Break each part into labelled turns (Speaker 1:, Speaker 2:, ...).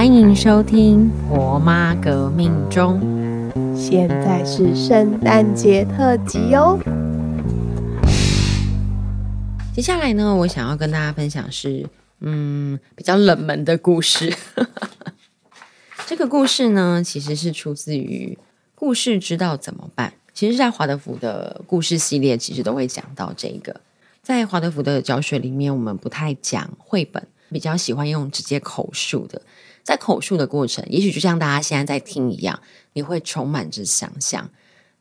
Speaker 1: 欢迎收听《婆妈革命中》。
Speaker 2: 现在是圣诞节特辑哦。
Speaker 1: 接下来呢，我想要跟大家分享是，嗯，比较冷门的故事。这个故事呢，其实是出自于《故事知道怎么办》。其实，在华德福的故事系列，其实都会讲到这个。在华德福的教学里面，我们不太讲绘本，比较喜欢用直接口述的。在口述的过程，也许就像大家现在在听一样，你会充满着想象。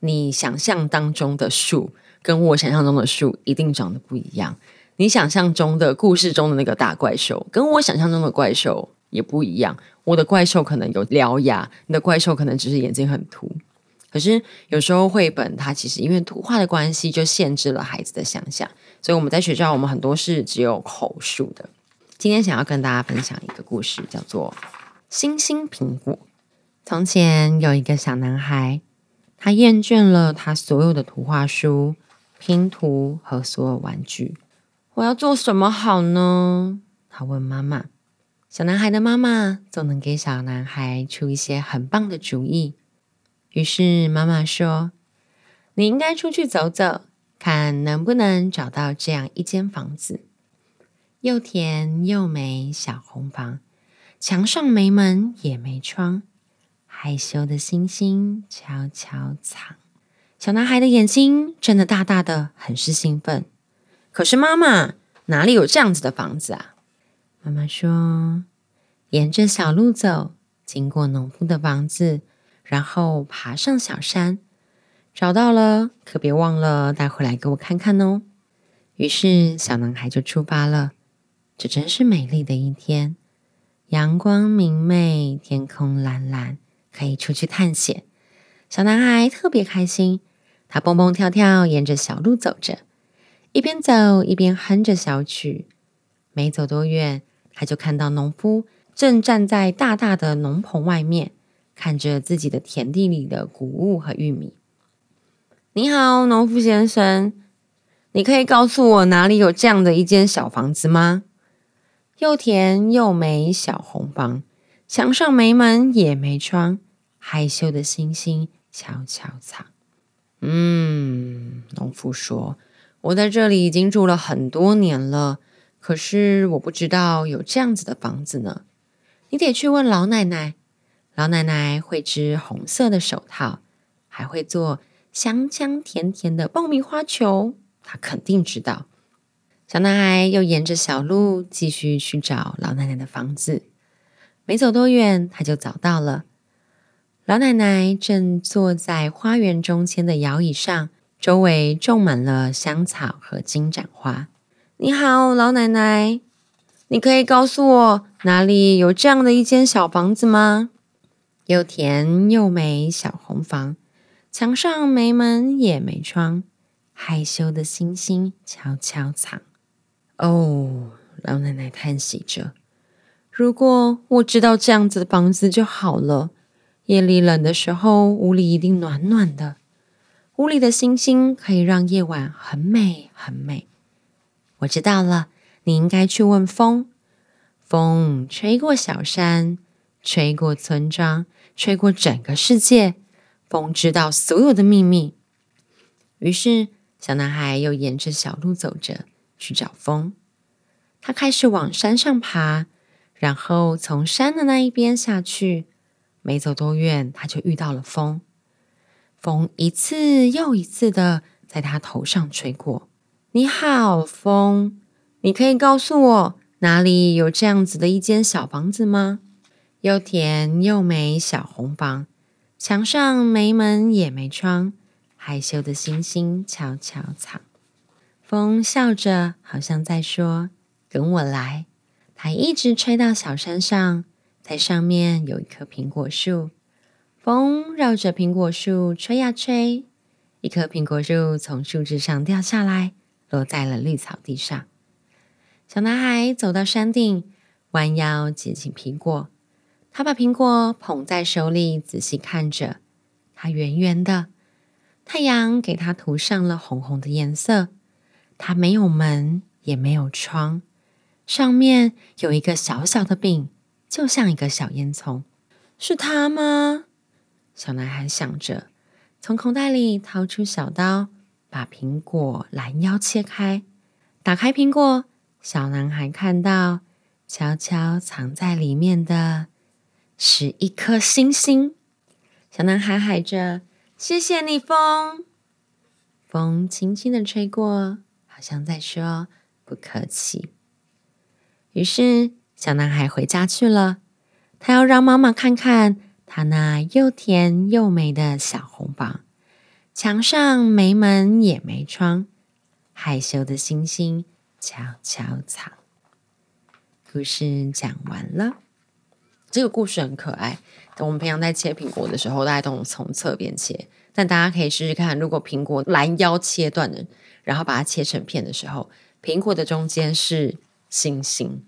Speaker 1: 你想象当中的树，跟我想象中的树一定长得不一样。你想象中的故事中的那个大怪兽，跟我想象中的怪兽也不一样。我的怪兽可能有獠牙，你的怪兽可能只是眼睛很凸。可是有时候绘本它其实因为图画的关系，就限制了孩子的想象。所以我们在学校，我们很多是只有口述的。今天想要跟大家分享一个故事，叫做《星星苹果》。从前有一个小男孩，他厌倦了他所有的图画书、拼图和所有玩具。我要做什么好呢？他问妈妈。小男孩的妈妈总能给小男孩出一些很棒的主意。于是妈妈说：“你应该出去走走，看能不能找到这样一间房子。”又甜又美小红房，墙上没门也没窗，害羞的星星悄悄藏。小男孩的眼睛睁得大大的，很是兴奋。可是妈妈，哪里有这样子的房子啊？妈妈说：“沿着小路走，经过农夫的房子，然后爬上小山，找到了，可别忘了带回来给我看看哦。”于是小男孩就出发了。这真是美丽的一天，阳光明媚，天空蓝蓝，可以出去探险。小男孩特别开心，他蹦蹦跳跳，沿着小路走着，一边走一边哼着小曲。没走多远，他就看到农夫正站在大大的农棚外面，看着自己的田地里的谷物和玉米。你好，农夫先生，你可以告诉我哪里有这样的一间小房子吗？又甜又美小红房，墙上没门也没窗，害羞的星星悄悄藏。嗯，农夫说：“我在这里已经住了很多年了，可是我不知道有这样子的房子呢。你得去问老奶奶，老奶奶会织红色的手套，还会做香香甜甜的爆米花球，她肯定知道。”小男孩又沿着小路继续去找老奶奶的房子，没走多远，他就找到了。老奶奶正坐在花园中间的摇椅上，周围种满了香草和金盏花。你好，老奶奶，你可以告诉我哪里有这样的一间小房子吗？又甜又美小红房，墙上没门也没窗，害羞的星星悄悄藏。哦，老奶奶叹息着。如果我知道这样子的房子就好了。夜里冷的时候，屋里一定暖暖的。屋里的星星可以让夜晚很美很美。我知道了，你应该去问风。风吹过小山，吹过村庄，吹过整个世界。风知道所有的秘密。于是，小男孩又沿着小路走着。去找风，他开始往山上爬，然后从山的那一边下去。没走多远，他就遇到了风。风一次又一次的在他头上吹过。你好，风，你可以告诉我哪里有这样子的一间小房子吗？又甜又美小红房，墙上没门也没窗，害羞的星星悄悄藏。风笑着，好像在说：“跟我来。”它一直吹到小山上，在上面有一棵苹果树。风绕着苹果树吹呀吹，一棵苹果树从树枝上掉下来，落在了绿草地上。小男孩走到山顶，弯腰捡起苹果。他把苹果捧在手里，仔细看着。它圆圆的，太阳给它涂上了红红的颜色。它没有门，也没有窗，上面有一个小小的饼，就像一个小烟囱。是他吗？小男孩想着，从口袋里掏出小刀，把苹果拦腰切开。打开苹果，小男孩看到悄悄藏在里面的是一颗星星。小男孩喊着：“谢谢你，风！”风轻轻的吹过，好像在说：“不客气。”于是，小男孩回家去了。他要让妈妈看看他那又甜又美的小红房，墙上没门也没窗，害羞的星星悄悄藏。故事讲完了，这个故事很可爱。我们平常在切苹果的时候，大家都从侧边切，但大家可以试试看，如果苹果拦腰切断了，然后把它切成片的时候，苹果的中间是星星。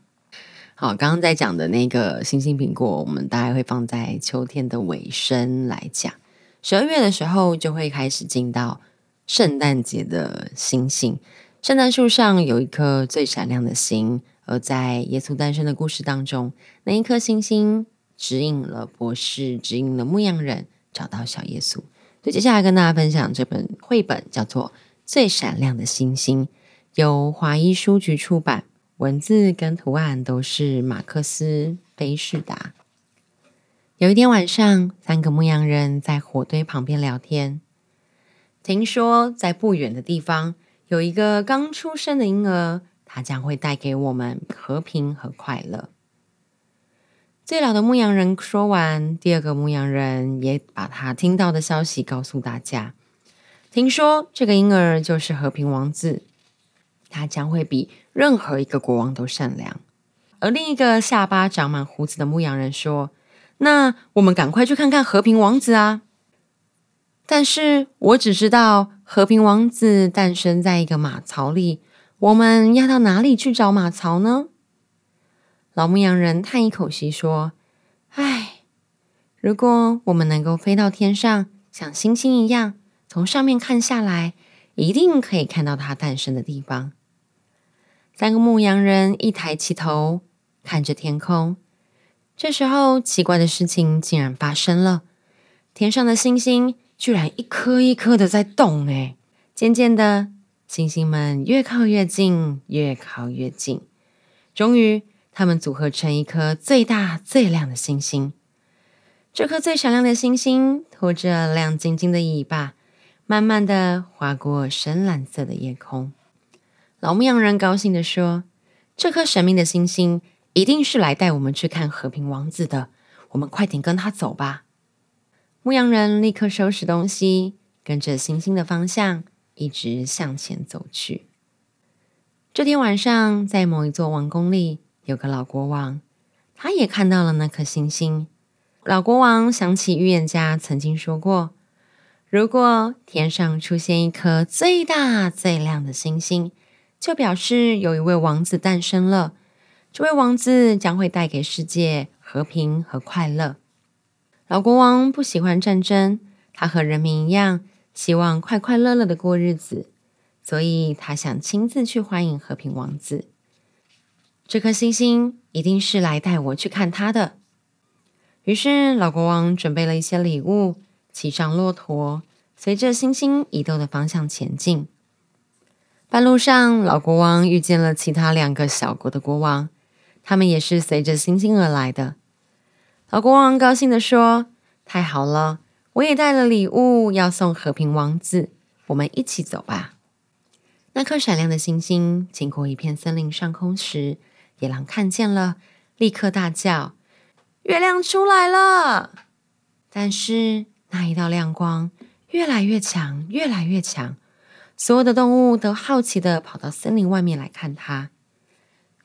Speaker 1: 好，刚刚在讲的那个星星苹果，我们大概会放在秋天的尾声来讲。十二月的时候就会开始进到圣诞节的星星。圣诞树上有一颗最闪亮的星，而在耶稣诞生的故事当中，那一颗星星指引了博士，指引了牧羊人找到小耶稣。所以接下来跟大家分享这本绘本，叫做《最闪亮的星星》，由华裔书局出版。文字跟图案都是马克思·菲士达。有一天晚上，三个牧羊人在火堆旁边聊天。听说在不远的地方有一个刚出生的婴儿，他将会带给我们和平和快乐。最老的牧羊人说完，第二个牧羊人也把他听到的消息告诉大家。听说这个婴儿就是和平王子。他将会比任何一个国王都善良。而另一个下巴长满胡子的牧羊人说：“那我们赶快去看看和平王子啊！”但是我只知道和平王子诞生在一个马槽里。我们要到哪里去找马槽呢？老牧羊人叹一口气说：“唉，如果我们能够飞到天上，像星星一样从上面看下来，一定可以看到它诞生的地方。”三个牧羊人一抬起头，看着天空。这时候，奇怪的事情竟然发生了：天上的星星居然一颗一颗的在动！哎，渐渐的，星星们越靠越近，越靠越近。终于，它们组合成一颗最大最亮的星星。这颗最闪亮的星星拖着亮晶晶的尾巴，慢慢的划过深蓝色的夜空。老牧羊人高兴地说：“这颗神秘的星星一定是来带我们去看和平王子的。我们快点跟他走吧！”牧羊人立刻收拾东西，跟着星星的方向一直向前走去。这天晚上，在某一座王宫里，有个老国王，他也看到了那颗星星。老国王想起预言家曾经说过：“如果天上出现一颗最大最亮的星星，”就表示有一位王子诞生了，这位王子将会带给世界和平和快乐。老国王不喜欢战争，他和人民一样，希望快快乐乐的过日子，所以他想亲自去欢迎和平王子。这颗星星一定是来带我去看他的。于是老国王准备了一些礼物，骑上骆驼，随着星星移动的方向前进。半路上，老国王遇见了其他两个小国的国王，他们也是随着星星而来的。老国王高兴地说：“太好了，我也带了礼物要送和平王子，我们一起走吧。”那颗闪亮的星星经过一片森林上空时，野狼看见了，立刻大叫：“月亮出来了！”但是那一道亮光越来越强，越来越强。所有的动物都好奇的跑到森林外面来看它。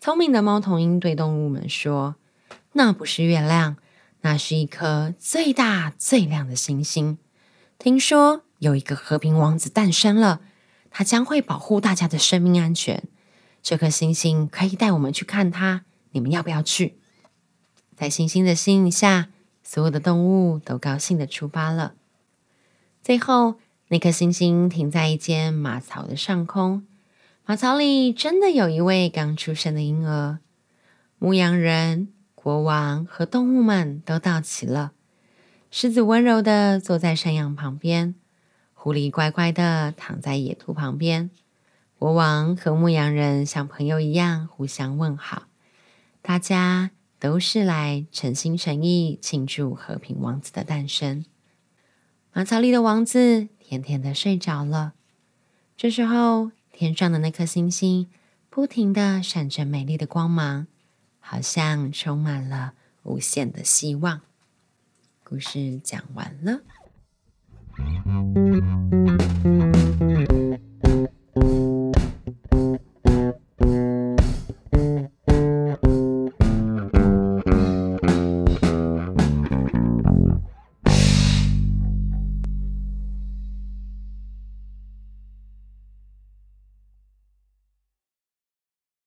Speaker 1: 聪明的猫头鹰对动物们说：“那不是月亮，那是一颗最大最亮的星星。听说有一个和平王子诞生了，他将会保护大家的生命安全。这颗星星可以带我们去看他，你们要不要去？”在星星的吸引下，所有的动物都高兴的出发了。最后。那颗星星停在一间马槽的上空，马槽里真的有一位刚出生的婴儿。牧羊人、国王和动物们都到齐了。狮子温柔的坐在山羊旁边，狐狸乖乖的躺在野兔旁边。国王和牧羊人像朋友一样互相问好，大家都是来诚心诚意庆祝和平王子的诞生。马槽里的王子甜甜的睡着了。这时候，天上的那颗星星不停的闪着美丽的光芒，好像充满了无限的希望。故事讲完了。